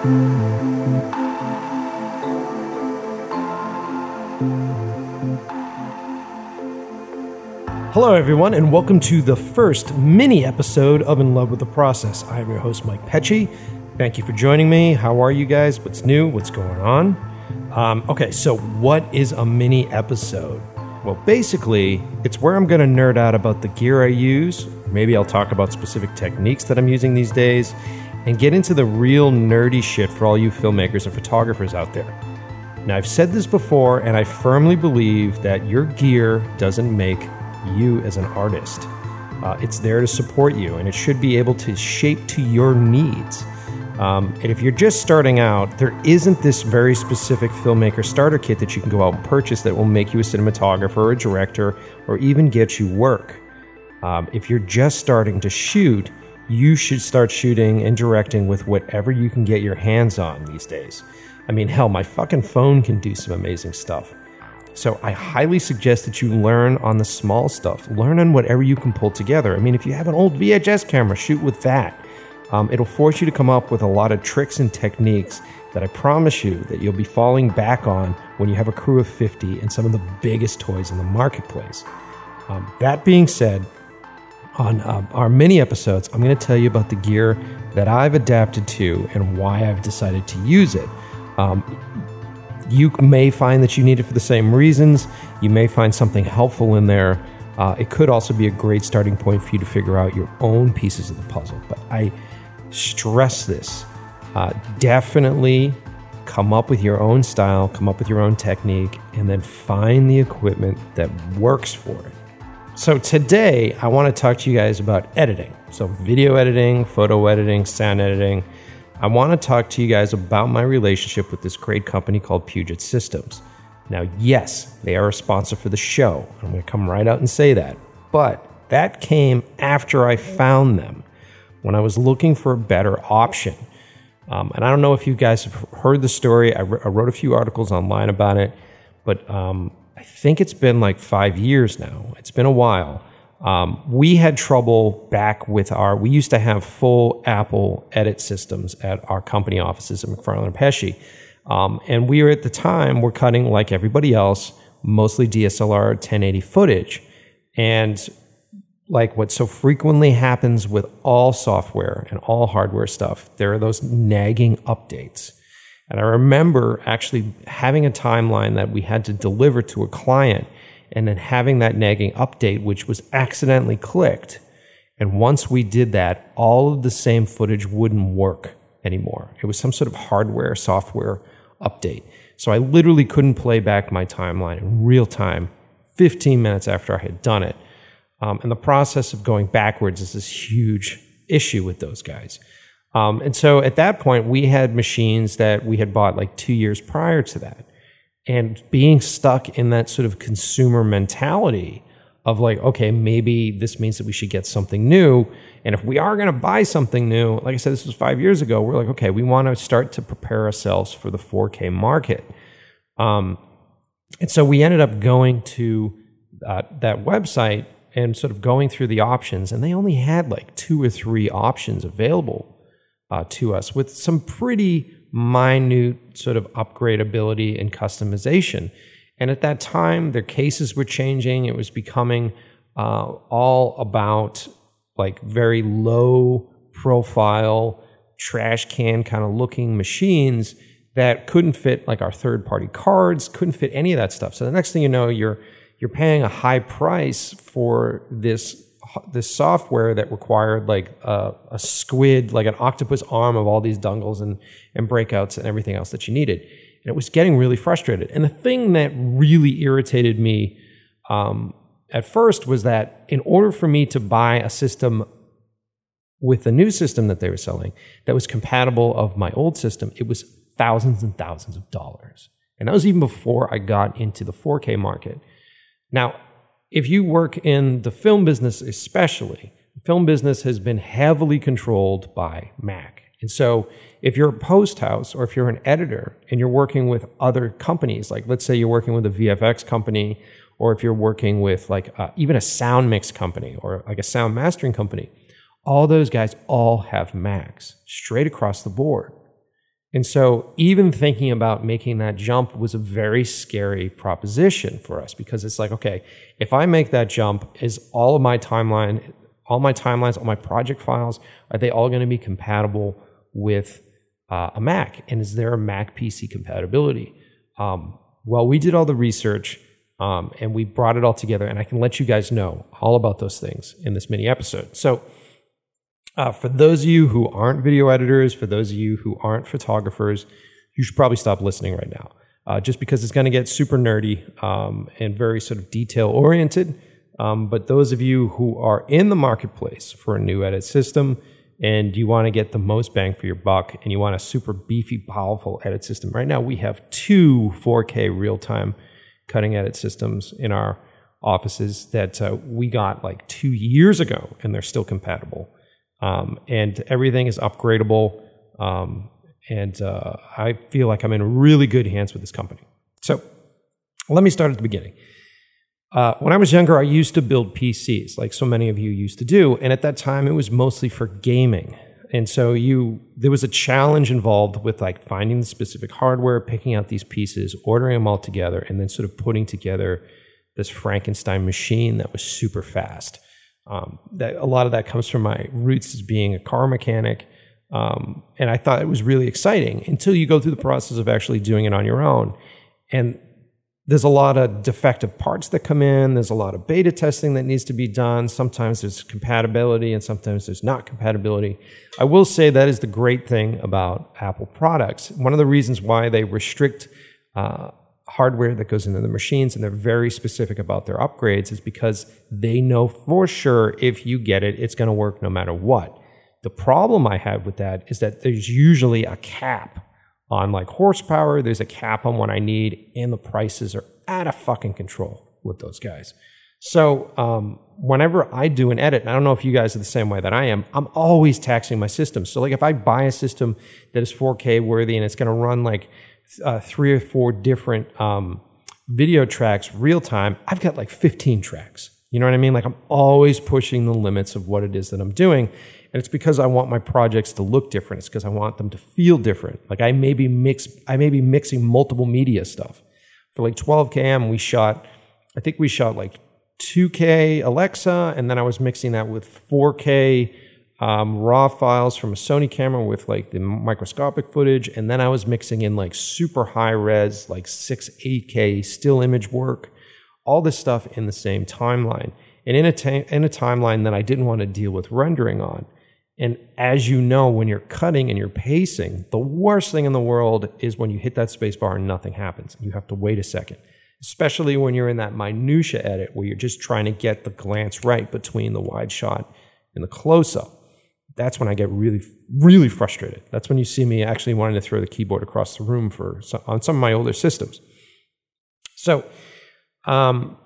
Hello, everyone, and welcome to the first mini episode of In Love with the Process. I am your host, Mike Pecci. Thank you for joining me. How are you guys? What's new? What's going on? Um, okay, so what is a mini episode? Well, basically, it's where I'm going to nerd out about the gear I use. Maybe I'll talk about specific techniques that I'm using these days and get into the real nerdy shit for all you filmmakers and photographers out there. Now, I've said this before, and I firmly believe that your gear doesn't make you as an artist. Uh, it's there to support you, and it should be able to shape to your needs. Um, and if you're just starting out, there isn't this very specific filmmaker starter kit that you can go out and purchase that will make you a cinematographer or a director or even get you work. Um, if you're just starting to shoot, you should start shooting and directing with whatever you can get your hands on these days. I mean, hell, my fucking phone can do some amazing stuff. So I highly suggest that you learn on the small stuff. Learn on whatever you can pull together. I mean, if you have an old VHS camera, shoot with that. Um, it'll force you to come up with a lot of tricks and techniques that I promise you that you'll be falling back on when you have a crew of 50 and some of the biggest toys in the marketplace. Um, that being said, on um, our mini episodes, I'm going to tell you about the gear that I've adapted to and why I've decided to use it. Um, you may find that you need it for the same reasons. You may find something helpful in there. Uh, it could also be a great starting point for you to figure out your own pieces of the puzzle. But I stress this uh, definitely come up with your own style, come up with your own technique, and then find the equipment that works for it. So, today I want to talk to you guys about editing. So, video editing, photo editing, sound editing. I want to talk to you guys about my relationship with this great company called Puget Systems. Now, yes, they are a sponsor for the show. I'm going to come right out and say that. But that came after I found them when I was looking for a better option. Um, and I don't know if you guys have heard the story. I, I wrote a few articles online about it, but um, I think it's been like five years now. It's been a while. Um, we had trouble back with our, we used to have full Apple edit systems at our company offices at McFarland and Pecci. Um, and we were at the time, we're cutting like everybody else, mostly DSLR 1080 footage. And like what so frequently happens with all software and all hardware stuff, there are those nagging updates. And I remember actually having a timeline that we had to deliver to a client and then having that nagging update, which was accidentally clicked. And once we did that, all of the same footage wouldn't work anymore. It was some sort of hardware, software update. So I literally couldn't play back my timeline in real time 15 minutes after I had done it. Um, and the process of going backwards is this huge issue with those guys. Um, and so at that point, we had machines that we had bought like two years prior to that. And being stuck in that sort of consumer mentality of like, okay, maybe this means that we should get something new. And if we are going to buy something new, like I said, this was five years ago, we're like, okay, we want to start to prepare ourselves for the 4K market. Um, and so we ended up going to uh, that website and sort of going through the options, and they only had like two or three options available uh, to us with some pretty minute sort of upgradability and customization. And at that time, their cases were changing. It was becoming uh, all about like very low profile, trash can kind of looking machines that couldn't fit like our third party cards, couldn't fit any of that stuff. So the next thing you know, you're you're paying a high price for this this software that required like a, a, squid, like an octopus arm of all these dongles and, and breakouts and everything else that you needed. And it was getting really frustrated. And the thing that really irritated me um, at first was that in order for me to buy a system with the new system that they were selling that was compatible of my old system, it was thousands and thousands of dollars. And that was even before I got into the 4K market. Now, if you work in the film business, especially, film business has been heavily controlled by Mac. And so, if you're a post house or if you're an editor and you're working with other companies, like let's say you're working with a VFX company, or if you're working with like uh, even a sound mix company or like a sound mastering company, all those guys all have Macs straight across the board. And so, even thinking about making that jump was a very scary proposition for us because it's like, okay, if I make that jump, is all of my timeline, all my timelines, all my project files, are they all going to be compatible with uh, a Mac? And is there a Mac PC compatibility? Um, well, we did all the research um, and we brought it all together, and I can let you guys know all about those things in this mini episode. So, uh, for those of you who aren't video editors, for those of you who aren't photographers, you should probably stop listening right now, uh, just because it's going to get super nerdy um, and very sort of detail oriented. Um, but those of you who are in the marketplace for a new edit system and you want to get the most bang for your buck and you want a super beefy, powerful edit system, right now we have two 4K real time cutting edit systems in our offices that uh, we got like two years ago and they're still compatible. Um, and everything is upgradable. Um, and uh, I feel like I'm in really good hands with this company. So let me start at the beginning. Uh, when I was younger, I used to build PCs, like so many of you used to do, and at that time, it was mostly for gaming. And so you, there was a challenge involved with like finding the specific hardware, picking out these pieces, ordering them all together, and then sort of putting together this Frankenstein machine that was super fast. Um, that a lot of that comes from my roots as being a car mechanic, um, and I thought it was really exciting until you go through the process of actually doing it on your own. And there's a lot of defective parts that come in. There's a lot of beta testing that needs to be done. Sometimes there's compatibility and sometimes there's not compatibility. I will say that is the great thing about Apple products. One of the reasons why they restrict uh, hardware that goes into the machines and they're very specific about their upgrades is because they know for sure if you get it, it's going to work no matter what. The problem I have with that is that there's usually a cap on like horsepower. There's a cap on what I need, and the prices are out of fucking control with those guys. So um, whenever I do an edit, I don't know if you guys are the same way that I am, I'm always taxing my system. So like if I buy a system that is 4K worthy and it's going to run like uh, three or four different um, video tracks real time, I've got like 15 tracks. You know what I mean? Like I'm always pushing the limits of what it is that I'm doing. And it's because I want my projects to look different. It's because I want them to feel different. Like I may be mix I may be mixing multiple media stuff. For like 12KM, we shot, I think we shot like 2K Alexa, and then I was mixing that with 4K um, raw files from a Sony camera with like the microscopic footage, and then I was mixing in like super high res, like 6 8K still image work, all this stuff in the same timeline, and in a ta- in a timeline that I didn't want to deal with rendering on. And as you know, when you're cutting and you're pacing, the worst thing in the world is when you hit that space bar and nothing happens. You have to wait a second, especially when you're in that minutia edit where you're just trying to get the glance right between the wide shot and the close up. That's when I get really, really frustrated. That's when you see me actually wanting to throw the keyboard across the room for on some of my older systems. So, um,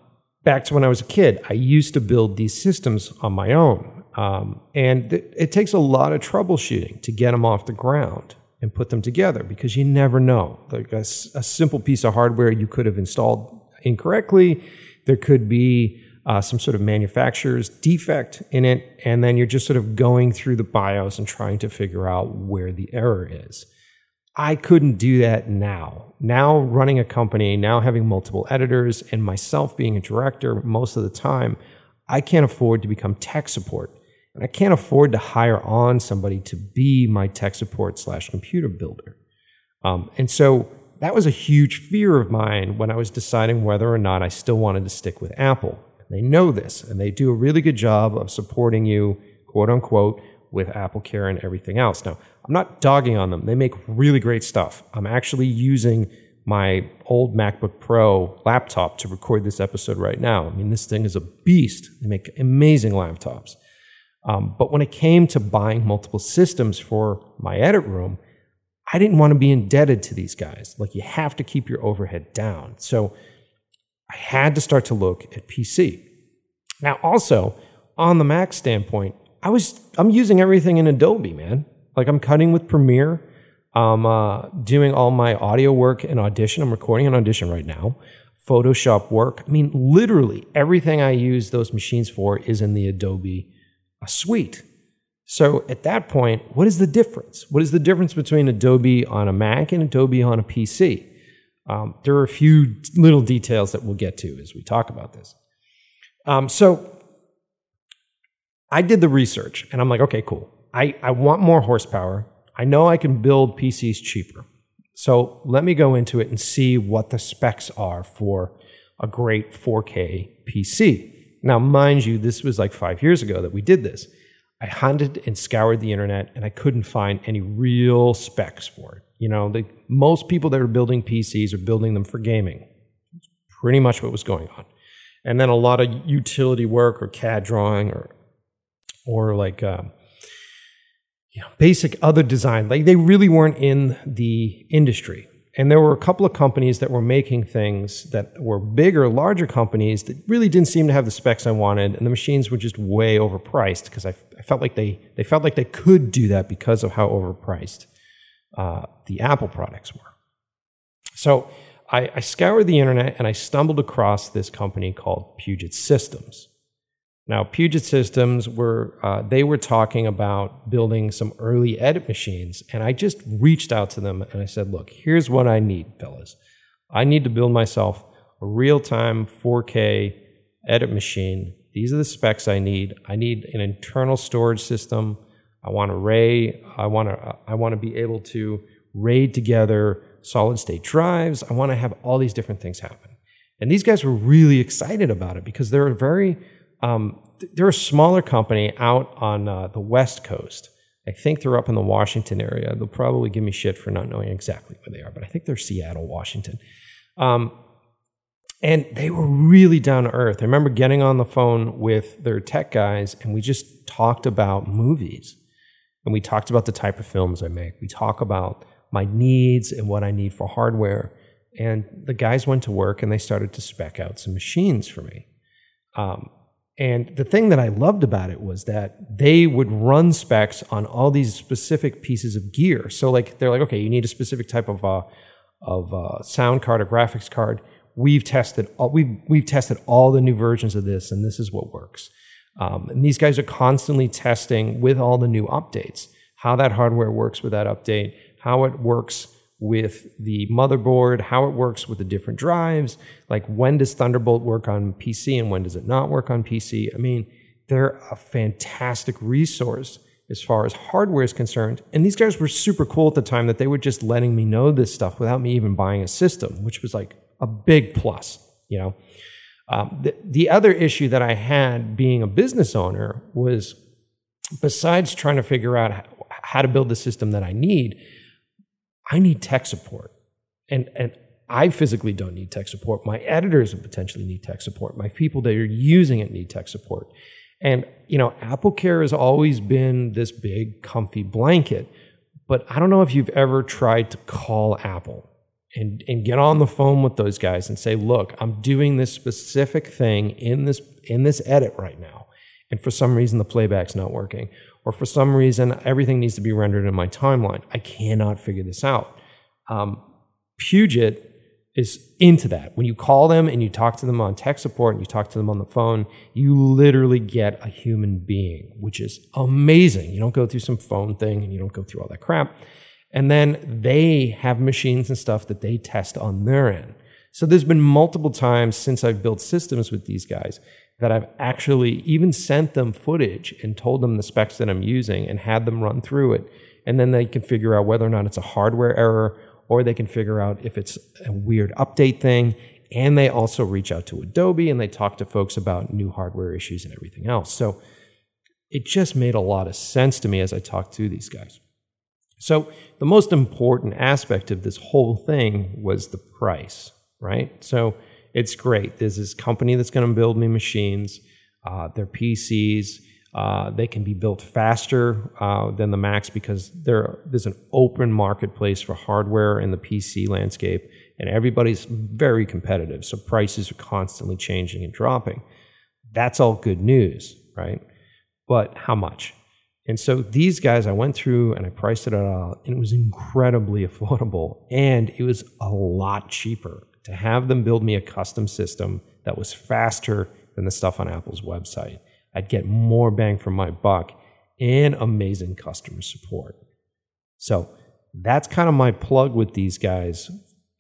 back to when I was a kid, I used to build these systems on my own. Um, and th- it takes a lot of troubleshooting to get them off the ground and put them together because you never know. Like a, a simple piece of hardware you could have installed incorrectly, there could be uh, some sort of manufacturer's defect in it, and then you're just sort of going through the BIOS and trying to figure out where the error is. I couldn't do that now. Now, running a company, now having multiple editors, and myself being a director most of the time, I can't afford to become tech support. And I can't afford to hire on somebody to be my tech support slash computer builder. Um, and so that was a huge fear of mine when I was deciding whether or not I still wanted to stick with Apple. They know this, and they do a really good job of supporting you, quote unquote, with Apple Care and everything else. Now, I'm not dogging on them. They make really great stuff. I'm actually using my old MacBook Pro laptop to record this episode right now. I mean, this thing is a beast. They make amazing laptops. Um, but when it came to buying multiple systems for my edit room, I didn't want to be indebted to these guys. Like, you have to keep your overhead down. So I had to start to look at PC. Now, also, on the Mac standpoint, I was I'm using everything in Adobe, man. Like I'm cutting with Premiere. I'm uh, doing all my audio work in Audition. I'm recording an Audition right now. Photoshop work. I mean, literally everything I use those machines for is in the Adobe a suite. So at that point, what is the difference? What is the difference between Adobe on a Mac and Adobe on a PC? Um, there are a few little details that we'll get to as we talk about this. Um, so I did the research and I'm like, okay, cool. I, I want more horsepower. I know I can build PCs cheaper. So let me go into it and see what the specs are for a great 4K PC. Now, mind you, this was like five years ago that we did this. I hunted and scoured the internet and I couldn't find any real specs for it. You know, the, most people that are building PCs are building them for gaming. Pretty much what was going on. And then a lot of utility work or CAD drawing or, or like, um, you know, basic other design. Like they really weren't in the industry. And there were a couple of companies that were making things that were bigger, larger companies that really didn't seem to have the specs I wanted, and the machines were just way overpriced because I, I, felt like they they felt like they could do that because of how overpriced uh, the Apple products were. So I, I scoured the internet and I stumbled across this company called Puget Systems. Now, Puget Systems were uh, they were talking about building some early edit machines, and I just reached out to them and I said, "Look, here's what I need, fellas. I need to build myself a real-time 4K edit machine. These are the specs I need. I need an internal storage system. I want array. I want to. I want to be able to RAID together solid-state drives. I want to have all these different things happen." And these guys were really excited about it because they're a very um, they're a smaller company out on uh, the West Coast. I think they're up in the Washington area. They'll probably give me shit for not knowing exactly where they are, but I think they're Seattle, Washington. Um, and they were really down to earth. I remember getting on the phone with their tech guys, and we just talked about movies. And we talked about the type of films I make. We talk about my needs and what I need for hardware. And the guys went to work and they started to spec out some machines for me. Um, and the thing that I loved about it was that they would run specs on all these specific pieces of gear. So like they're like, okay, you need a specific type of uh, of uh, sound card or graphics card. We've tested all, we've we've tested all the new versions of this, and this is what works. Um, and these guys are constantly testing with all the new updates how that hardware works with that update, how it works with the motherboard, how it works with the different drives, like when does Thunderbolt work on PC and when does it not work on PC. I mean, they're a fantastic resource as far as hardware is concerned. And these guys were super cool at the time that they were just letting me know this stuff without me even buying a system, which was like a big plus, you know. Um, the, the other issue that I had being a business owner was besides trying to figure out how to build the system that I need, I need tech support. And, and I physically don't need tech support. My editors potentially need tech support. My people that are using it need tech support. And, you know, Apple Care has always been this big, comfy blanket. But I don't know if you've ever tried to call Apple and, and get on the phone with those guys and say, look, I'm doing this specific thing in this, in this edit right now. And for some reason, the playback's not working or for some reason everything needs to be rendered in my timeline. I cannot figure this out. Um, Puget is into that. When you call them and you talk to them on tech support and you talk to them on the phone, you literally get a human being, which is amazing. You don't go through some phone thing and you don't go through all that crap. And then they have machines and stuff that they test on their end. So there's been multiple times since I've built systems with these guys that I've actually even sent them footage and told them the specs that I'm using and had them run through it. And then they can figure out whether or not it's a hardware error or they can figure out if it's a weird update thing. And they also reach out to Adobe and they talk to folks about new hardware issues and everything else. So it just made a lot of sense to me as I talked to these guys. So the most important aspect of this whole thing was the price, right? So it's great. There's this company that's going to build me machines. Uh, their PCs. Uh, they can be built faster uh, than the Macs because there, there's an open marketplace for hardware in the PC landscape, and everybody's very competitive. So prices are constantly changing and dropping. That's all good news, right? But how much? And so these guys, I went through and I priced it out, and it was incredibly affordable, and it was a lot cheaper to have them build me a custom system that was faster than the stuff on Apple's website. I'd get more bang for my buck and amazing customer support. So that's kind of my plug with these guys.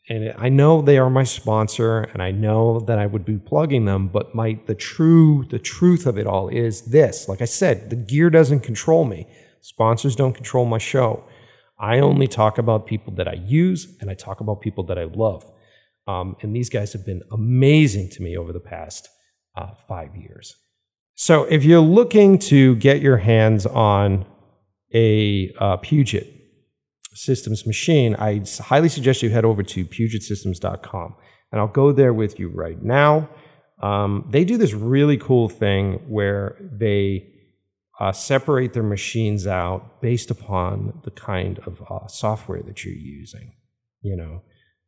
And I know they are my sponsor and I know that I would be plugging them, but my the true the truth of it all is this. Like I said, the gear doesn't control me. Sponsors don't control my show. I only talk about people that I use and I talk about people that I love. Um, and these guys have been amazing to me over the past uh, five years. So if you're looking to get your hands on a uh, Puget Systems machine, I highly suggest you head over to PugetSystems.com. And I'll go there with you right now. Um, they do this really cool thing where they uh, separate their machines out based upon the kind of uh, software that you're using. You know,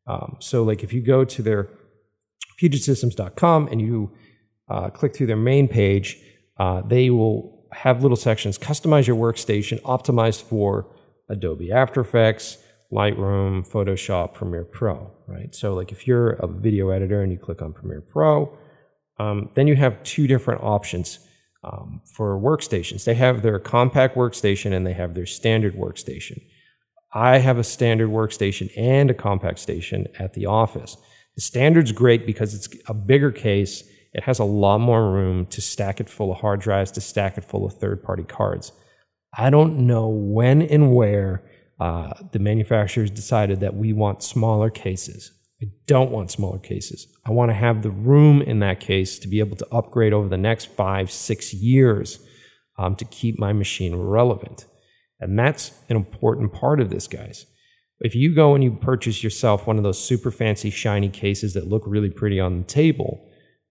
um, so like if you go to their PugetSystems.com and you uh, click through their main page, uh, they will have little sections. Customize your workstation, optimized for Adobe After Effects, Lightroom, Photoshop, Premiere Pro. Right. So like if you're a video editor and you click on Premiere Pro, um, then you have two different options um, for workstations. They have their compact workstation and they have their standard workstation. I have a standard workstation and a compact station at the office. The standard's great because it's a bigger case. It has a lot more room to stack it full of hard drives, to stack it full of third party cards. I don't know when and where uh, the manufacturers decided that we want smaller cases. I don't want smaller cases. I want to have the room in that case to be able to upgrade over the next five, six years um, to keep my machine relevant. And that's an important part of this, guys. If you go and you purchase yourself one of those super fancy, shiny cases that look really pretty on the table,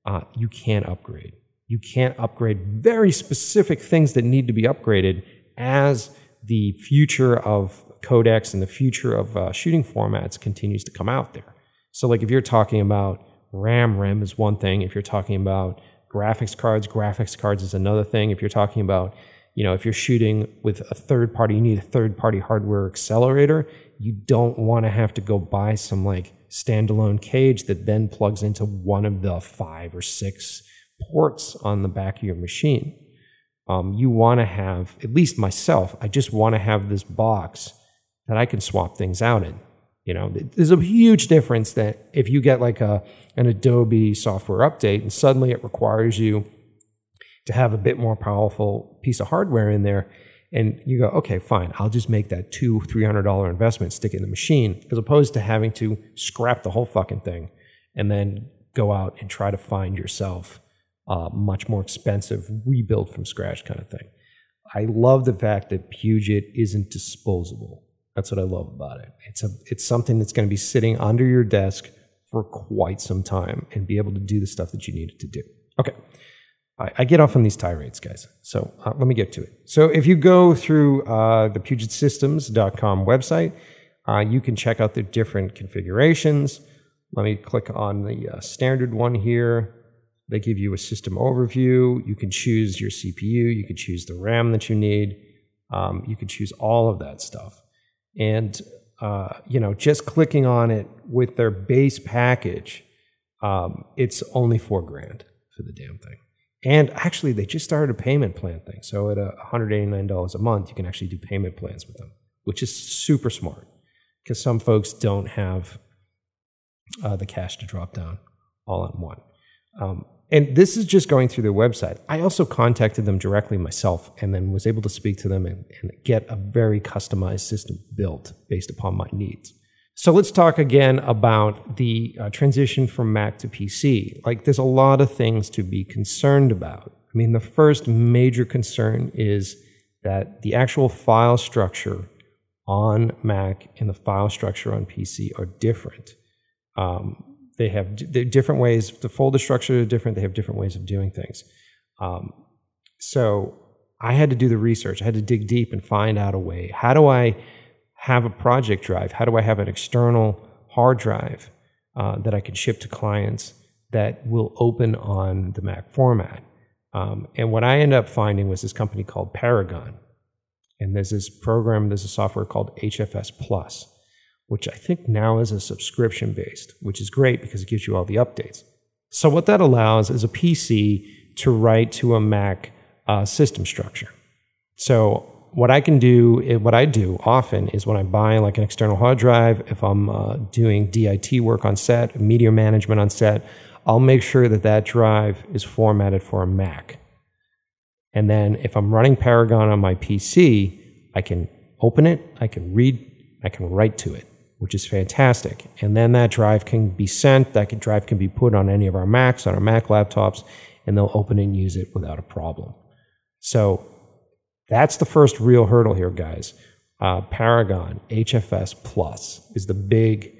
uh, you can't upgrade. You can't upgrade very specific things that need to be upgraded as the future of codecs and the future of uh, shooting formats continues to come out there. So, like if you're talking about RAM, RAM is one thing. If you're talking about graphics cards, graphics cards is another thing. If you're talking about, you know, if you're shooting with a third party, you need a third party hardware accelerator. You don't want to have to go buy some like standalone cage that then plugs into one of the five or six ports on the back of your machine. Um, you want to have, at least myself, I just want to have this box that I can swap things out in. You know, there's a huge difference that if you get like a an Adobe software update and suddenly it requires you to have a bit more powerful piece of hardware in there, and you go, okay, fine, I'll just make that two, three hundred dollar investment, stick it in the machine, as opposed to having to scrap the whole fucking thing and then go out and try to find yourself a much more expensive rebuild from scratch kind of thing. I love the fact that Puget isn't disposable. That's what I love about it. It's a it's something that's going to be sitting under your desk for quite some time and be able to do the stuff that you need it to do. Okay. I, I get off on these tirades, guys. So uh, let me get to it. So if you go through uh, the PugetSystems.com website, uh, you can check out the different configurations. Let me click on the uh, standard one here. They give you a system overview. You can choose your CPU. You can choose the RAM that you need. Um, you can choose all of that stuff. And, uh, you know, just clicking on it with their base package, um, it's only four grand for the damn thing. And actually, they just started a payment plan thing. So at $189 a month, you can actually do payment plans with them, which is super smart because some folks don't have uh, the cash to drop down all in one. Um, and this is just going through their website. I also contacted them directly myself and then was able to speak to them and, and get a very customized system built based upon my needs. So let's talk again about the uh, transition from Mac to PC. Like, there's a lot of things to be concerned about. I mean, the first major concern is that the actual file structure on Mac and the file structure on PC are different. Um, they have d- different ways. The folder structure is different. They have different ways of doing things. Um, so I had to do the research. I had to dig deep and find out a way. How do I have a project drive? How do I have an external hard drive uh, that I can ship to clients that will open on the Mac format? Um, and what I ended up finding was this company called Paragon. And there's this program, there's a software called HFS Plus which I think now is a subscription based, which is great because it gives you all the updates. So, what that allows is a PC to write to a Mac uh, system structure. So what I can do, eh, what I do often is when I buy like an external hard drive, if I'm uh, doing DIT work on set, media management on set, I'll make sure that that drive is formatted for a Mac. And then if I'm running Paragon on my PC, I can open it, I can read, I can write to it, which is fantastic. And then that drive can be sent, that drive can be put on any of our Macs, on our Mac laptops, and they'll open and use it without a problem. So that's the first real hurdle here, guys. Uh, Paragon HFS Plus is the big,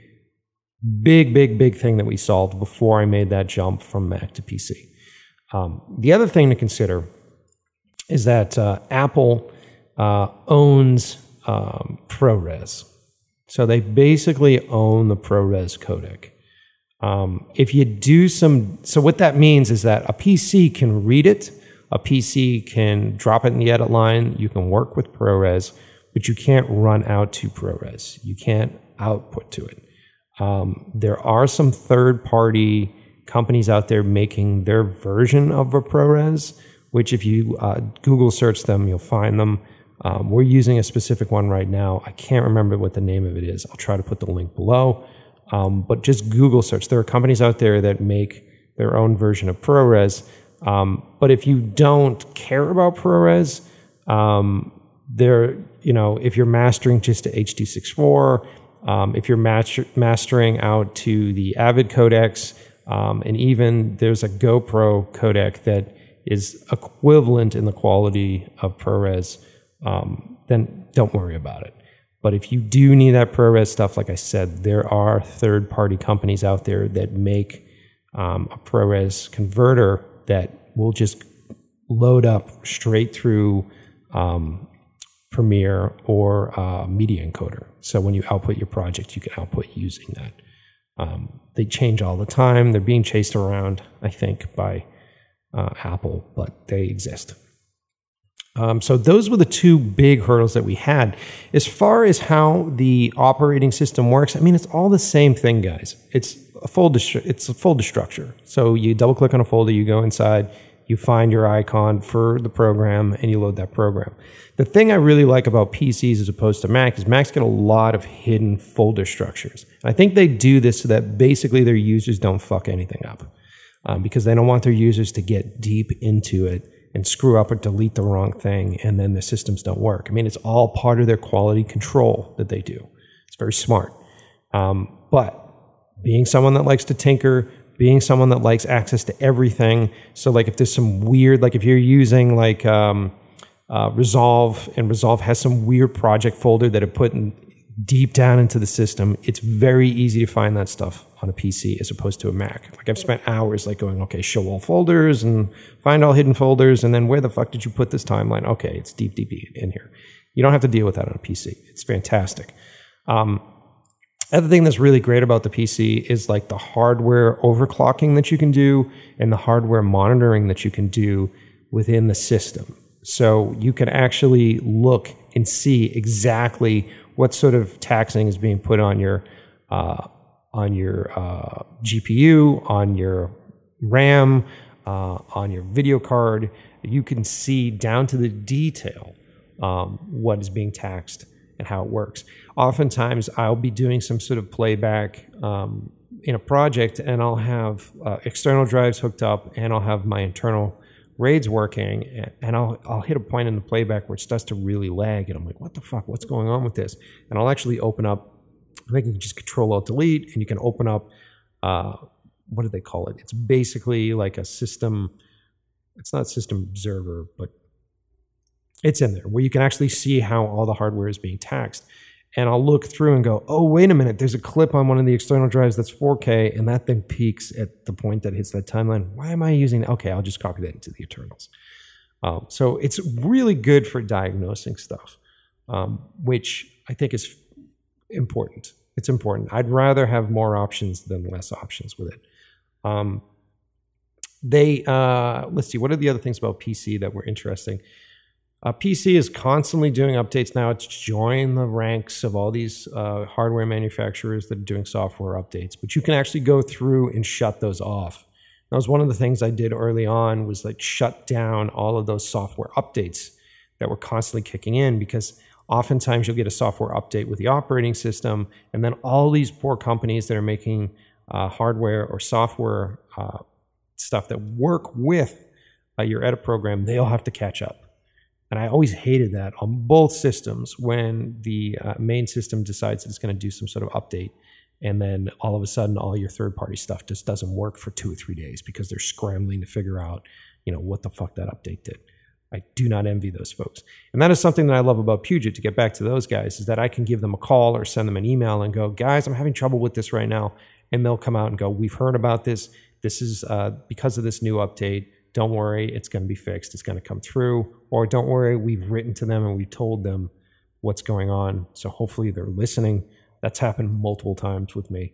big, big, big thing that we solved before I made that jump from Mac to PC. Um, the other thing to consider is that uh, Apple uh, owns um, ProRes. So they basically own the ProRes codec. Um, if you do some, so what that means is that a PC can read it, a PC can drop it in the edit line, you can work with ProRes, but you can't run out to ProRes. You can't output to it. Um, there are some third party companies out there making their version of a ProRes, which if you uh, Google search them, you'll find them. Um, we're using a specific one right now. I can't remember what the name of it is. I'll try to put the link below. Um, but just Google search. There are companies out there that make their own version of ProRes. Um, but if you don't care about ProRes, um, there, you know, if you're mastering just to H.264, um, if you're master, mastering out to the Avid codecs, um, and even there's a GoPro codec that is equivalent in the quality of ProRes, um, then don't worry about it. But if you do need that ProRes stuff, like I said, there are third party companies out there that make um, a ProRes converter that will just load up straight through um, Premiere or uh, Media Encoder. So when you output your project, you can output using that. Um, they change all the time. They're being chased around, I think, by uh, Apple, but they exist. Um, so those were the two big hurdles that we had. As far as how the operating system works, I mean, it's all the same thing, guys. It's a folder. It's a folder structure. So you double click on a folder, you go inside, you find your icon for the program, and you load that program. The thing I really like about PCs as opposed to Mac is Macs get a lot of hidden folder structures. And I think they do this so that basically their users don't fuck anything up. Um, because they don't want their users to get deep into it and screw up or delete the wrong thing and then the systems don't work. I mean, it's all part of their quality control that they do. It's very smart. Um, but being someone that likes to tinker, being someone that likes access to everything. So, like, if there's some weird, like, if you're using like um, uh, Resolve and Resolve has some weird project folder that it put in, deep down into the system, it's very easy to find that stuff on a PC as opposed to a Mac. Like I've spent hours like going, okay, show all folders and find all hidden folders, and then where the fuck did you put this timeline? Okay, it's deep, deep in here. You don't have to deal with that on a PC. It's fantastic. Um, other thing that's really great about the PC is like the hardware overclocking that you can do and the hardware monitoring that you can do within the system. So you can actually look and see exactly what sort of taxing is being put on your uh, on your uh, GPU, on your RAM, uh, on your video card. You can see down to the detail um, what is being taxed and how it works. Oftentimes, I'll be doing some sort of playback um, in a project, and I'll have uh, external drives hooked up, and I'll have my internal RAIDs working, and I'll I'll hit a point in the playback where it starts to really lag, and I'm like, what the fuck? What's going on with this? And I'll actually open up. I think you can just Control Alt Delete, and you can open up. Uh, what do they call it? It's basically like a system. It's not system observer, but it's in there where you can actually see how all the hardware is being taxed and I'll look through and go, oh, wait a minute, there's a clip on one of the external drives that's 4K, and that then peaks at the point that hits that timeline. Why am I using that? Okay, I'll just copy that into the internals. Um, so it's really good for diagnosing stuff, um, which I think is important. It's important. I'd rather have more options than less options with it. Um, they uh, let's see, what are the other things about PC that were interesting? Uh, PC is constantly doing updates now. It's joined the ranks of all these uh, hardware manufacturers that are doing software updates. But you can actually go through and shut those off. That was one of the things I did early on was like shut down all of those software updates that were constantly kicking in because oftentimes you'll get a software update with the operating system, and then all these poor companies that are making uh, hardware or software uh, stuff that work with uh, your edit program, they all have to catch up. And I always hated that on both systems when the uh, main system decides it's going to do some sort of update. And then all of a sudden, all your third party stuff just doesn't work for two or three days because they're scrambling to figure out, you know, what the fuck that update did. I do not envy those folks. And that is something that I love about Puget to get back to those guys is that I can give them a call or send them an email and go, guys, I'm having trouble with this right now. And they'll come out and go, we've heard about this. This is uh, because of this new update. Don't worry, it's going to be fixed. It's going to come through. Or don't worry, we've written to them and we told them what's going on. So hopefully they're listening. That's happened multiple times with me.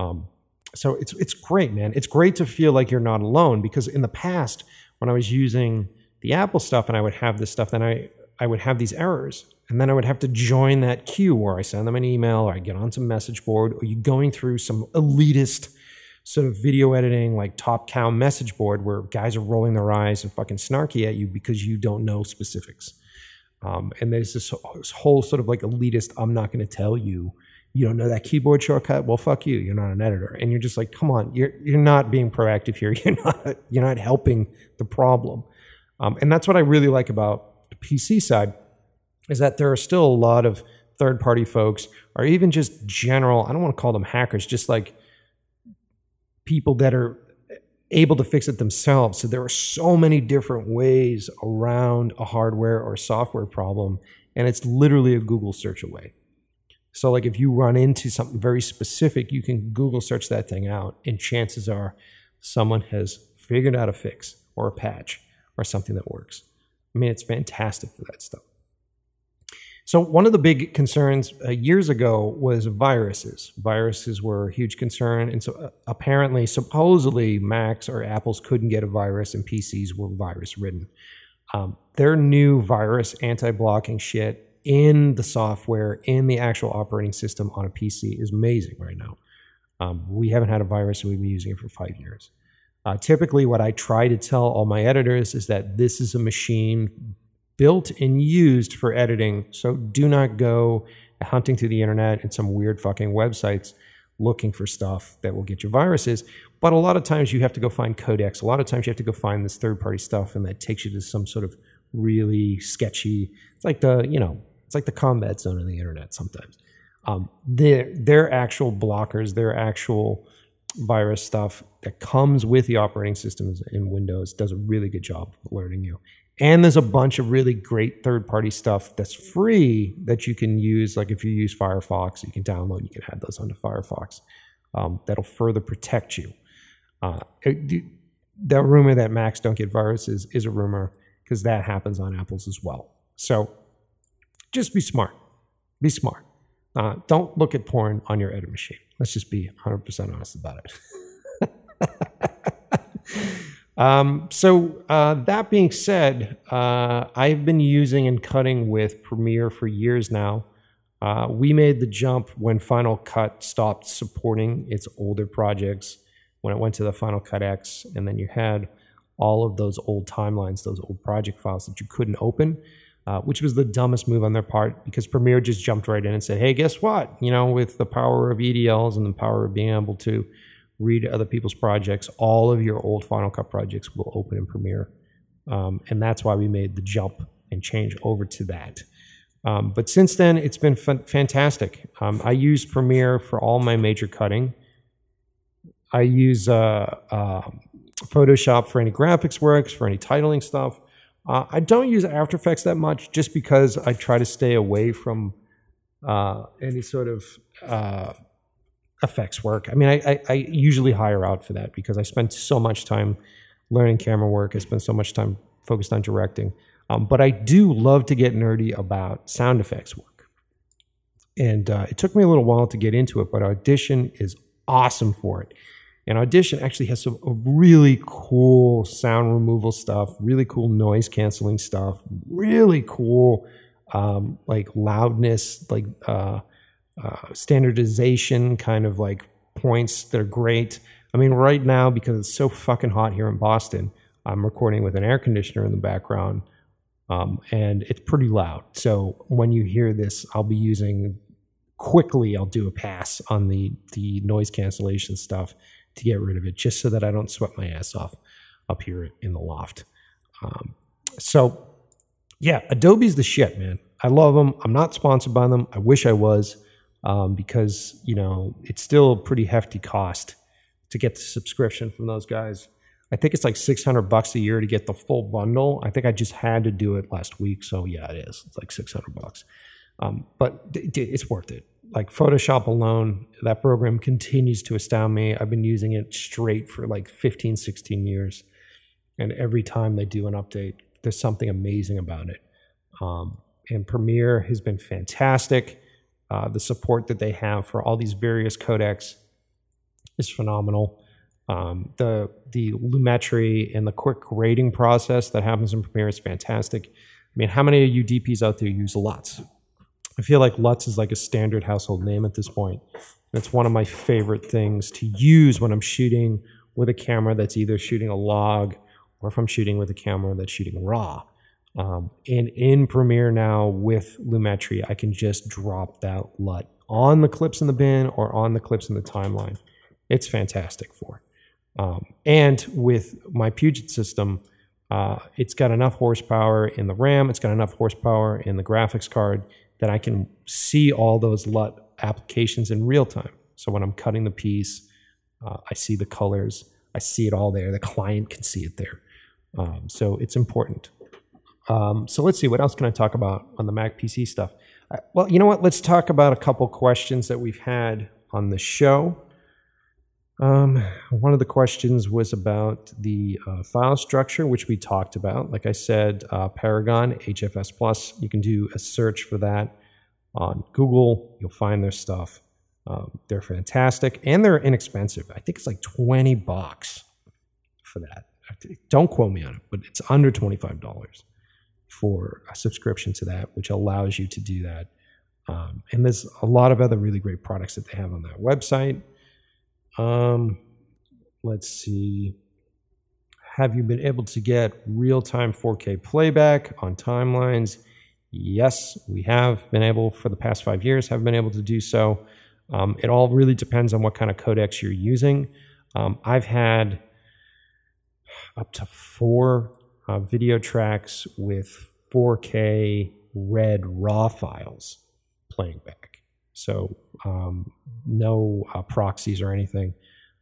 Um, so it's it's great, man. It's great to feel like you're not alone because in the past, when I was using the Apple stuff and I would have this stuff, then I, I would have these errors. And then I would have to join that queue where I send them an email or I get on some message board or you're going through some elitist sort of video editing, like top cow message board where guys are rolling their eyes and fucking snarky at you because you don't know specifics. Um, and there's this, this, whole sort of like elitist, I'm not going to tell you, you don't know that keyboard shortcut. Well, fuck you. You're not an editor. And you're just like, come on, you're, you're not being proactive here. You're not, you're not helping the problem. Um, and that's what I really like about the PC side is that there are still a lot of third party folks or even just general, I don't want to call them hackers, just like people that are able to fix it themselves. So there are so many different ways around a hardware or software problem, and it's literally a Google search away. So, like if you run into something very specific, you can Google search that thing out, and chances are someone has figured out a fix or a patch or something that works. I mean, it's fantastic for that stuff. So, one of the big concerns uh, years ago was viruses. Viruses were a huge concern. And so, uh, apparently, supposedly, Macs or Apples couldn't get a virus and PCs were virus ridden. Um, their new virus anti blocking shit in the software, in the actual operating system on a PC is amazing right now. Um, we haven't had a virus and we've been using it for five years. Uh, typically, what I try to tell all my editors is that this is a machine built and used for editing. So do not go hunting through the internet and some weird fucking websites looking for stuff that will get you viruses. But a lot of times you have to go find codecs. A lot of times you have to go find this third party stuff, and that takes you to some sort of really sketchy. It's like the you know, it's like the combat zone of the internet sometimes. Um, their actual blockers, their actual virus stuff that comes with the operating systems in Windows does a really good job of alerting you. And there's a bunch of really great third party stuff that's free that you can use. Like if you use Firefox, you can download, you can add those onto Firefox. Um, that'll further protect you. Uh, it, that rumor that Macs don't get viruses is a rumor because that happens on Apples as well. So just be smart. Be smart. Uh, don't look at porn on your edit machine. Let's just be 100% honest about it. um, so, uh, that being said, uh, I've been using and cutting with Premiere for years now. Uh, we made the jump when Final Cut stopped supporting its older projects, when it went to the Final Cut X, and then you had all of those old timelines, those old project files that you couldn't open uh, which was the dumbest move on their part because Premiere just jumped right in and said, hey, guess what? You know, with the power of EDLs and the power of being able to read other people's projects, all of your old Final Cut projects will open in Premiere. Um, and that's why we made the jump and change over to that. Um, but since then, it's been f- fantastic. Um, I use Premiere for all my major cutting. I use uh, uh, Photoshop for any graphics works, for any titling stuff. Uh, I don't use After Effects that much just because I try to stay away from uh, any sort of uh, effects work. I mean, I, I, I, usually hire out for that because I spend so much time learning camera work. I spend so much time focused on directing. Um, but I do love to get nerdy about sound effects work. And uh, it took me a little while to get into it, but Audition is awesome for it. And Audition actually has some really cool sound removal stuff, really cool noise canceling stuff, really cool um, like loudness, like uh, uh, standardization kind of like points that are great. I mean, right now, because it's so fucking hot here in Boston, I'm recording with an air conditioner in the background um, and it's pretty loud. So when you hear this, I'll be using quickly. I'll do a pass on the the noise cancellation stuff to get rid of it, just so that I don't sweat my ass off up here in the loft. Um, so yeah, Adobe's the shit, man. I love them. I'm not sponsored by them. I wish I was um, because you know it's still a pretty hefty cost to get the subscription from those guys. I think it's like 600 bucks a year to get the full bundle. I think I just had to do it last week, so yeah, it is. It's like 600 bucks, um, but it's worth it. Like Photoshop alone, that program continues to astound me. I've been using it straight for like 15, 16 years, and every time they do an update, there's something amazing about it. Um, and Premiere has been fantastic. Uh, the support that they have for all these various codecs is phenomenal. Um, the the Lumetri and the quick grading process that happens in Premiere is fantastic. I mean, how many of you DPs out there use LUTs? I feel like LUTs is like a standard household name at this point. It's one of my favorite things to use when I'm shooting with a camera that's either shooting a log or if I'm shooting with a camera that's shooting raw. Um, and in Premiere now with Lumetri, I can just drop that LUT on the clips in the bin or on the clips in the timeline. It's fantastic for. Um, and with my Puget system, uh, it's got enough horsepower in the RAM, it's got enough horsepower in the graphics card that I can see all those LUT applications in real time. So when I'm cutting the piece, uh, I see the colors, I see it all there. The client can see it there. Um, so it's important. Um, so let's see, what else can I talk about on the Mac PC stuff? Uh, well, you know what? Let's talk about a couple questions that we've had on the show. Um, one of the questions was about the uh, file structure, which we talked about. Like I said, uh, Paragon HFS Plus. You can do a search for that on Google. You'll find their stuff. Um, they're fantastic and they're inexpensive. I think it's like twenty bucks for that. Don't quote me on it, but it's under twenty five dollars for a subscription to that, which allows you to do that. Um, and there's a lot of other really great products that they have on that website. Um, let's see. Have you been able to get real time 4K playback on timelines? Yes, we have been able for the past five years, have been able to do so. Um, it all really depends on what kind of codecs you're using. Um, I've had up to four uh, video tracks with 4K red raw files playing back. So um, no uh, proxies or anything.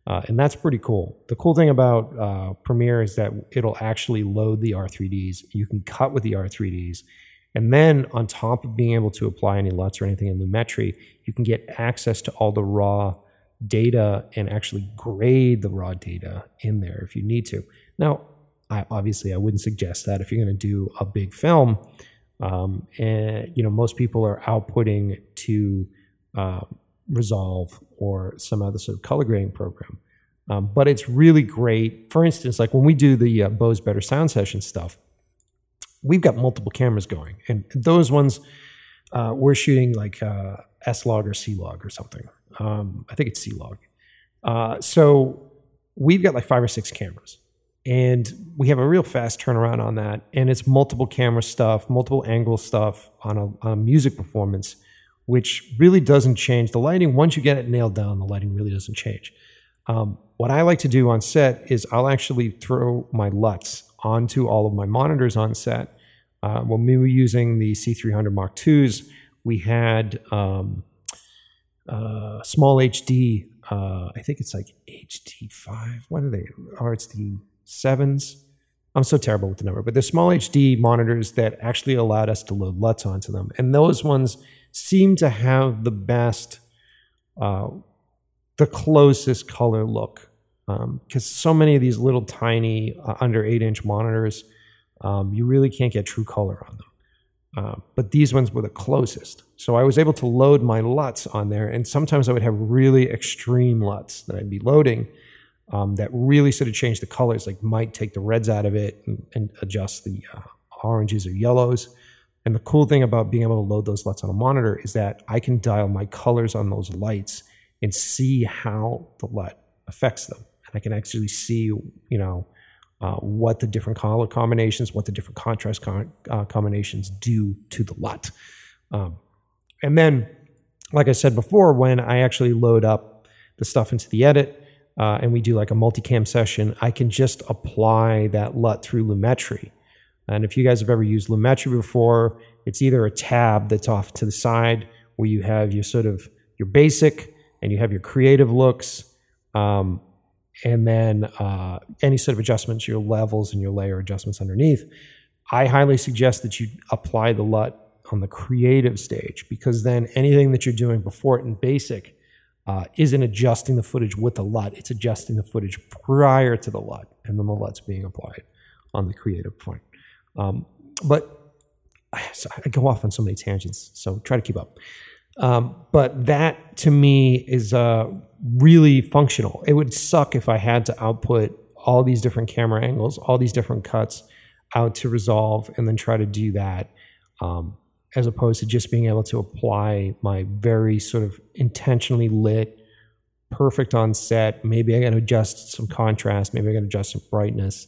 Uh, and that's pretty cool. The cool thing about uh, Premiere is that it'll actually load the R3Ds. You can cut with the R3Ds. And then on top of being able to apply any LUTs or anything in Lumetri, you can get access to all the raw data and actually grade the raw data in there if you need to. Now, I, obviously, I wouldn't suggest that if you're going to do a big film. Um, and you know, most people are outputting to uh, Resolve or some other sort of color grading program. Um, but it's really great. For instance, like when we do the uh, Bose Better Sound Session stuff, we've got multiple cameras going, and those ones uh, we're shooting like uh, S log or C log or something. Um, I think it's C log. Uh, so we've got like five or six cameras and we have a real fast turnaround on that and it's multiple camera stuff multiple angle stuff on a, on a, music performance which really doesn't change. The lighting once you get it nailed down the lighting really doesn't change. Um, what i like to do on set is i'll actually throw my luts onto all of my monitors on set. Uh, when we were using the c300 mark iis we had um, uh, small hd uh, i think it's like hd5 what are they? Or it's the sevens. I'm so terrible with the number, but they're small HD monitors that actually allowed us to load LUTs onto them. And those ones seem to have the best, uh, the closest color look. Because um, so many of these little tiny uh, under eight inch monitors, um, you really can't get true color on them. Uh, but these ones were the closest. So I was able to load my LUTs on there. And sometimes I would have really extreme LUTs that I'd be loading um, that really sort of change the colors, like might take the reds out of it and, and adjust the uh, oranges or yellows. And the cool thing about being able to load those LUTs on a monitor is that I can dial my colors on those lights and see how the LUT affects them. And I can actually see, you know, uh, what the different color combinations, what the different contrast con- uh, combinations do to the LUT. Um, and then, like I said before, when I actually load up the stuff into the edit uh, and we do like a multicam session, I can just apply that LUT through Lumetri. And if you guys have ever used Lumetri before, it's either a tab that's off to the side where you have your sort of your basic and you have your creative looks. Um, and then uh, any sort of adjustments, your levels and your layer adjustments underneath. I highly suggest that you apply the LUT on the creative stage because then anything that you're doing before it in basic uh, isn't adjusting the footage with the LUT. It's adjusting the footage prior to the LUT, and then the LUT's being applied on the creative point. Um, but I go off on so many tangents, so try to keep up. Um, but that to me is uh, really functional. It would suck if I had to output all these different camera angles, all these different cuts out to resolve, and then try to do that, um, as opposed to just being able to apply my very sort of intentionally lit, perfect on set. Maybe I got to adjust some contrast, maybe I got to adjust some brightness.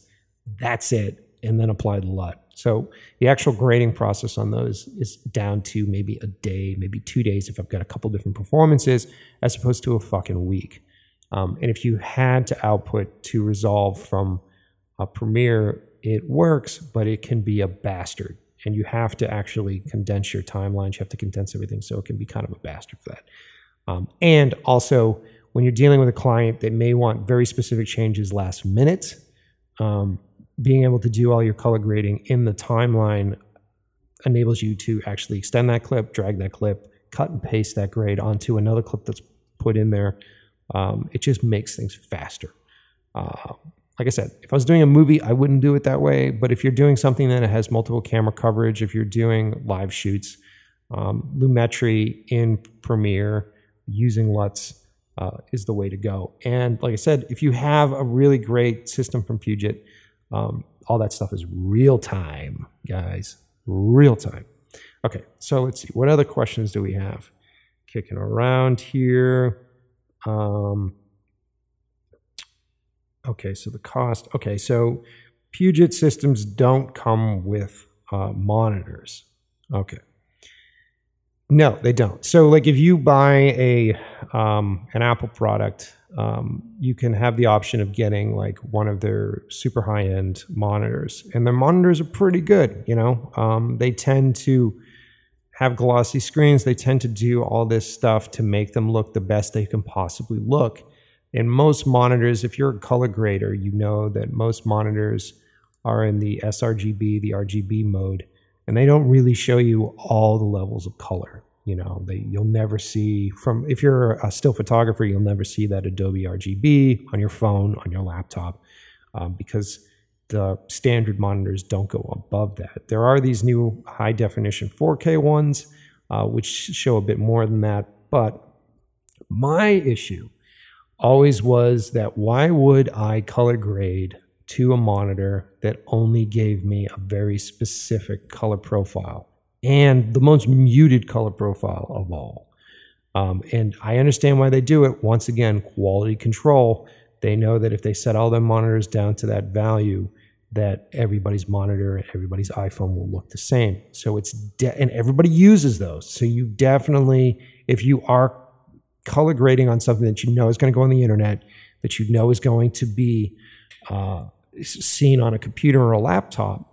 That's it, and then apply the LUT. So the actual grading process on those is down to maybe a day, maybe two days if I've got a couple different performances, as opposed to a fucking week. Um, and if you had to output to resolve from a Premiere, it works, but it can be a bastard. And you have to actually condense your timelines. You have to condense everything, so it can be kind of a bastard for that. Um, and also, when you're dealing with a client that may want very specific changes last minute, um, being able to do all your color grading in the timeline enables you to actually extend that clip, drag that clip, cut and paste that grade onto another clip that's put in there. Um, it just makes things faster. Uh, like I said, if I was doing a movie, I wouldn't do it that way. But if you're doing something that has multiple camera coverage, if you're doing live shoots, um, Lumetri in Premiere using LUTs uh, is the way to go. And like I said, if you have a really great system from Puget, um, all that stuff is real time, guys. Real time. Okay, so let's see. What other questions do we have? Kicking around here. Um, okay, so the cost. Okay, so Puget systems don't come with uh, monitors. Okay. No, they don't. So, like, if you buy a um, an Apple product, um, you can have the option of getting like one of their super high end monitors, and their monitors are pretty good. You know, um, they tend to have glossy screens. They tend to do all this stuff to make them look the best they can possibly look. And most monitors, if you're a color grader, you know that most monitors are in the sRGB, the RGB mode, and they don't really show you all the levels of color. You know, you'll never see from if you're a still photographer, you'll never see that Adobe RGB on your phone, on your laptop, um, because the standard monitors don't go above that. There are these new high definition 4K ones, uh, which show a bit more than that. But my issue always was that why would I color grade to a monitor that only gave me a very specific color profile? And the most muted color profile of all. Um, and I understand why they do it. Once again, quality control. They know that if they set all their monitors down to that value, that everybody's monitor and everybody's iPhone will look the same. So it's de- and everybody uses those. So you definitely, if you are color grading on something that you know is going to go on the internet, that you know is going to be uh, seen on a computer or a laptop,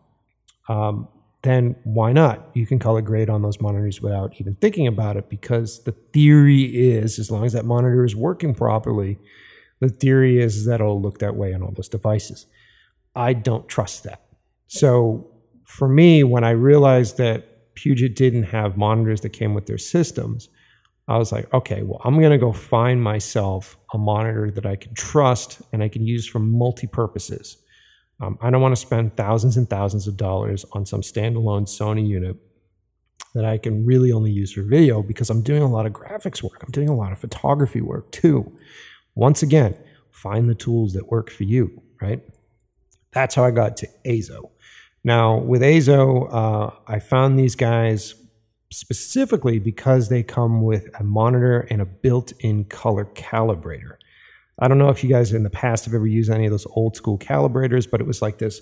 um, then why not? You can color grade on those monitors without even thinking about it because the theory is, as long as that monitor is working properly, the theory is that it'll look that way on all those devices. I don't trust that. So for me, when I realized that Puget didn't have monitors that came with their systems, I was like, okay, well, I'm going to go find myself a monitor that I can trust and I can use for multi purposes. Um, I don't want to spend thousands and thousands of dollars on some standalone Sony unit that I can really only use for video because I'm doing a lot of graphics work. I'm doing a lot of photography work too. Once again, find the tools that work for you, right? That's how I got to Eizo. Now, with Eizo, uh, I found these guys specifically because they come with a monitor and a built in color calibrator. I don't know if you guys in the past have ever used any of those old school calibrators, but it was like this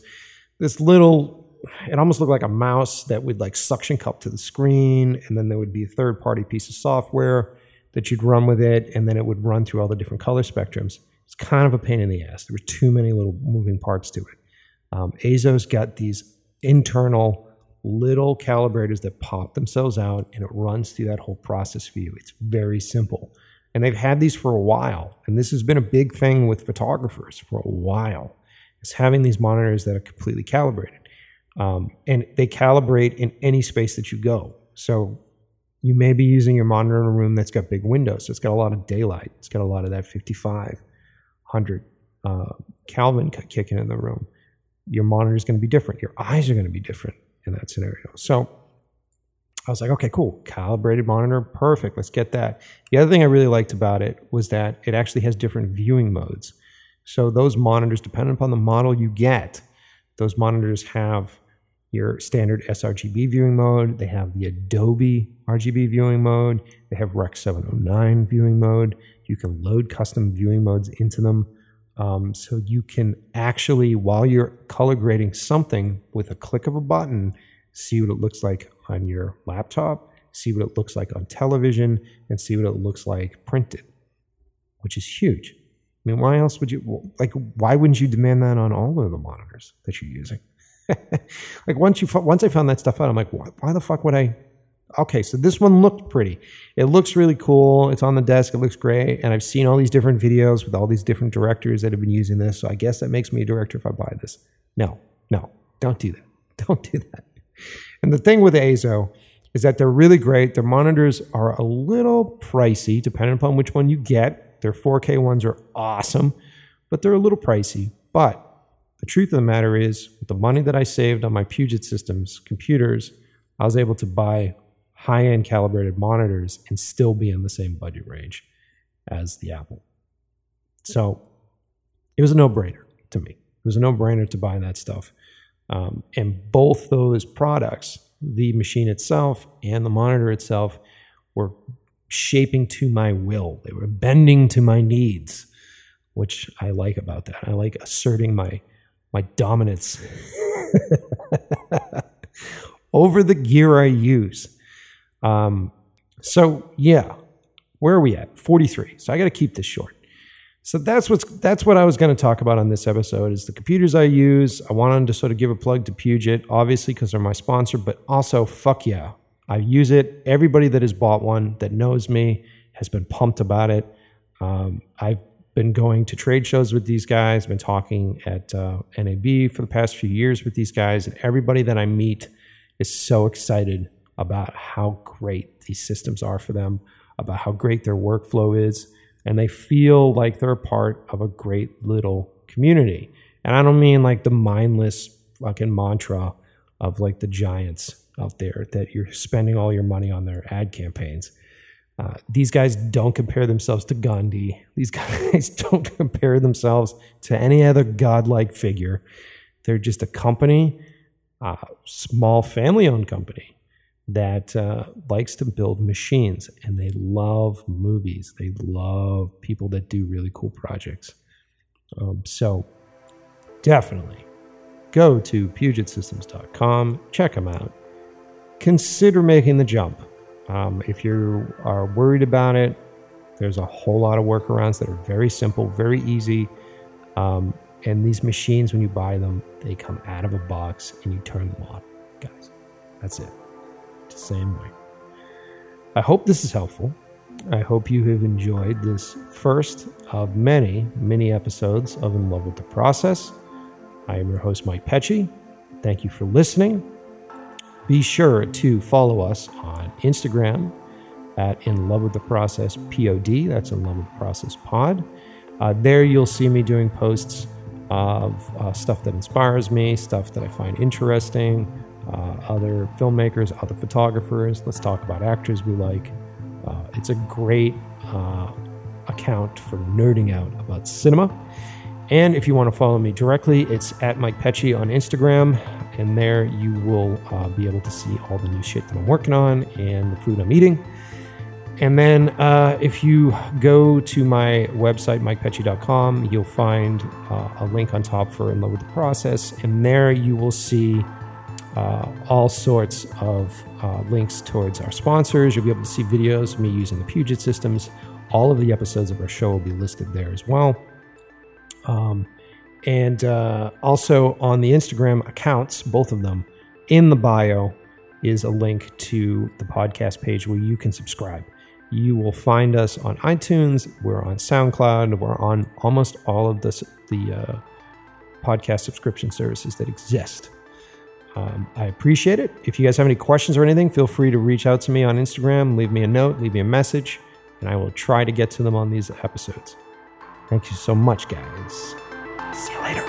this little it almost looked like a mouse that would like suction cup to the screen and then there would be a third party piece of software that you'd run with it and then it would run through all the different color spectrums. It's kind of a pain in the ass. There were too many little moving parts to it. Um, Eizo's got these internal little calibrators that pop themselves out and it runs through that whole process for you. It's very simple and they've had these for a while and this has been a big thing with photographers for a while is having these monitors that are completely calibrated um, and they calibrate in any space that you go. So you may be using your monitor in a room that's got big windows. So it's got a lot of daylight. It's got a lot of that 5500 uh, Kelvin kicking in the room. Your monitor is going to be different. Your eyes are going to be different in that scenario. So I was like, okay, cool. Calibrated monitor, perfect. Let's get that. The other thing I really liked about it was that it actually has different viewing modes. So those monitors, depending upon the model you get, those monitors have your standard sRGB viewing mode. They have the Adobe RGB viewing mode. They have Rec 709 viewing mode. You can load custom viewing modes into them. Um, so you can actually, while you're color grading something with a click of a button, see what it looks like on your laptop, see what it looks like on television, and see what it looks like printed, which is huge. I mean, why else would you like? Why wouldn't you demand that on all of the monitors that you're using? like once you once I found that stuff out, I'm like, why, why the fuck would I? Okay, so this one looked pretty. It looks really cool. It's on the desk. It looks great. And I've seen all these different videos with all these different directors that have been using this. So I guess that makes me a director if I buy this. No, no, don't do that. Don't do that. And the thing with Eizo is that they're really great. Their monitors are a little pricey, depending upon which one you get. Their 4K ones are awesome, but they're a little pricey. But the truth of the matter is, with the money that I saved on my Puget Systems computers, I was able to buy high end calibrated monitors and still be in the same budget range as the Apple. So it was a no brainer to me. It was a no brainer to buy that stuff. Um, and both those products, the machine itself and the monitor itself, were shaping to my will. They were bending to my needs, which I like about that. I like asserting my my dominance over the gear I use. Um, so yeah, where are we at? 43. So I got to keep this short. So that's what's that's what I was going to talk about on this episode is the computers I use. I wanted to sort of give a plug to Puget, obviously because they're my sponsor, but also fuck yeah, I use it. Everybody that has bought one that knows me has been pumped about it. Um, I've been going to trade shows with these guys, been talking at uh, NAB for the past few years with these guys, and everybody that I meet is so excited about how great these systems are for them, about how great their workflow is, and they feel like they're a part of a great little community. And I don't mean like the mindless fucking mantra of like the giants out there that you're spending all your money on their ad campaigns. Uh, these guys don't compare themselves to Gandhi. These guys don't compare themselves to any other godlike figure. They're just a company, a small family owned company that uh, likes to build machines and they love movies. They love people that do really cool projects. Um, so definitely go to PugetSystems.com, check them out. Consider making the jump um, if you are worried about it, there's a whole lot of workarounds that are very simple, very easy. Um, and these machines, when you buy them, they come out of a box and you turn them on, guys. That's it. Same way. I hope this is helpful. I hope you have enjoyed this first of many, many episodes of In Love with the Process. I am your host, Mike Pecci. Thank you for listening. Be sure to follow us on Instagram at In Love with the Process POD. That's In Love with the Process Pod. Uh, there you'll see me doing posts of uh, stuff that inspires me, stuff that I find interesting, uh, other filmmakers, other photographers. Let's talk about actors we like. Uh, it's a great uh, account for nerding out about cinema. And if you want to follow me directly, it's at Mike Pecci on Instagram and there you will uh, be able to see all the new shit that I'm working on and the food I'm eating. And then uh, if you go to my website, mikepecci.com, you'll find uh, a link on top for In Love with the Process. And there you will see uh, all sorts of uh, links towards our sponsors. You'll be able to see videos of me using the Puget systems. All of the episodes of our show will be listed there as well. Um, and uh, also on the Instagram accounts, both of them, in the bio is a link to the podcast page where you can subscribe. You will find us on iTunes. We're on SoundCloud. We're on almost all of the, the uh, podcast subscription services that exist. Um, I appreciate it. If you guys have any questions or anything, feel free to reach out to me on Instagram, leave me a note, leave me a message, and I will try to get to them on these episodes. Thank you so much, guys. See you later.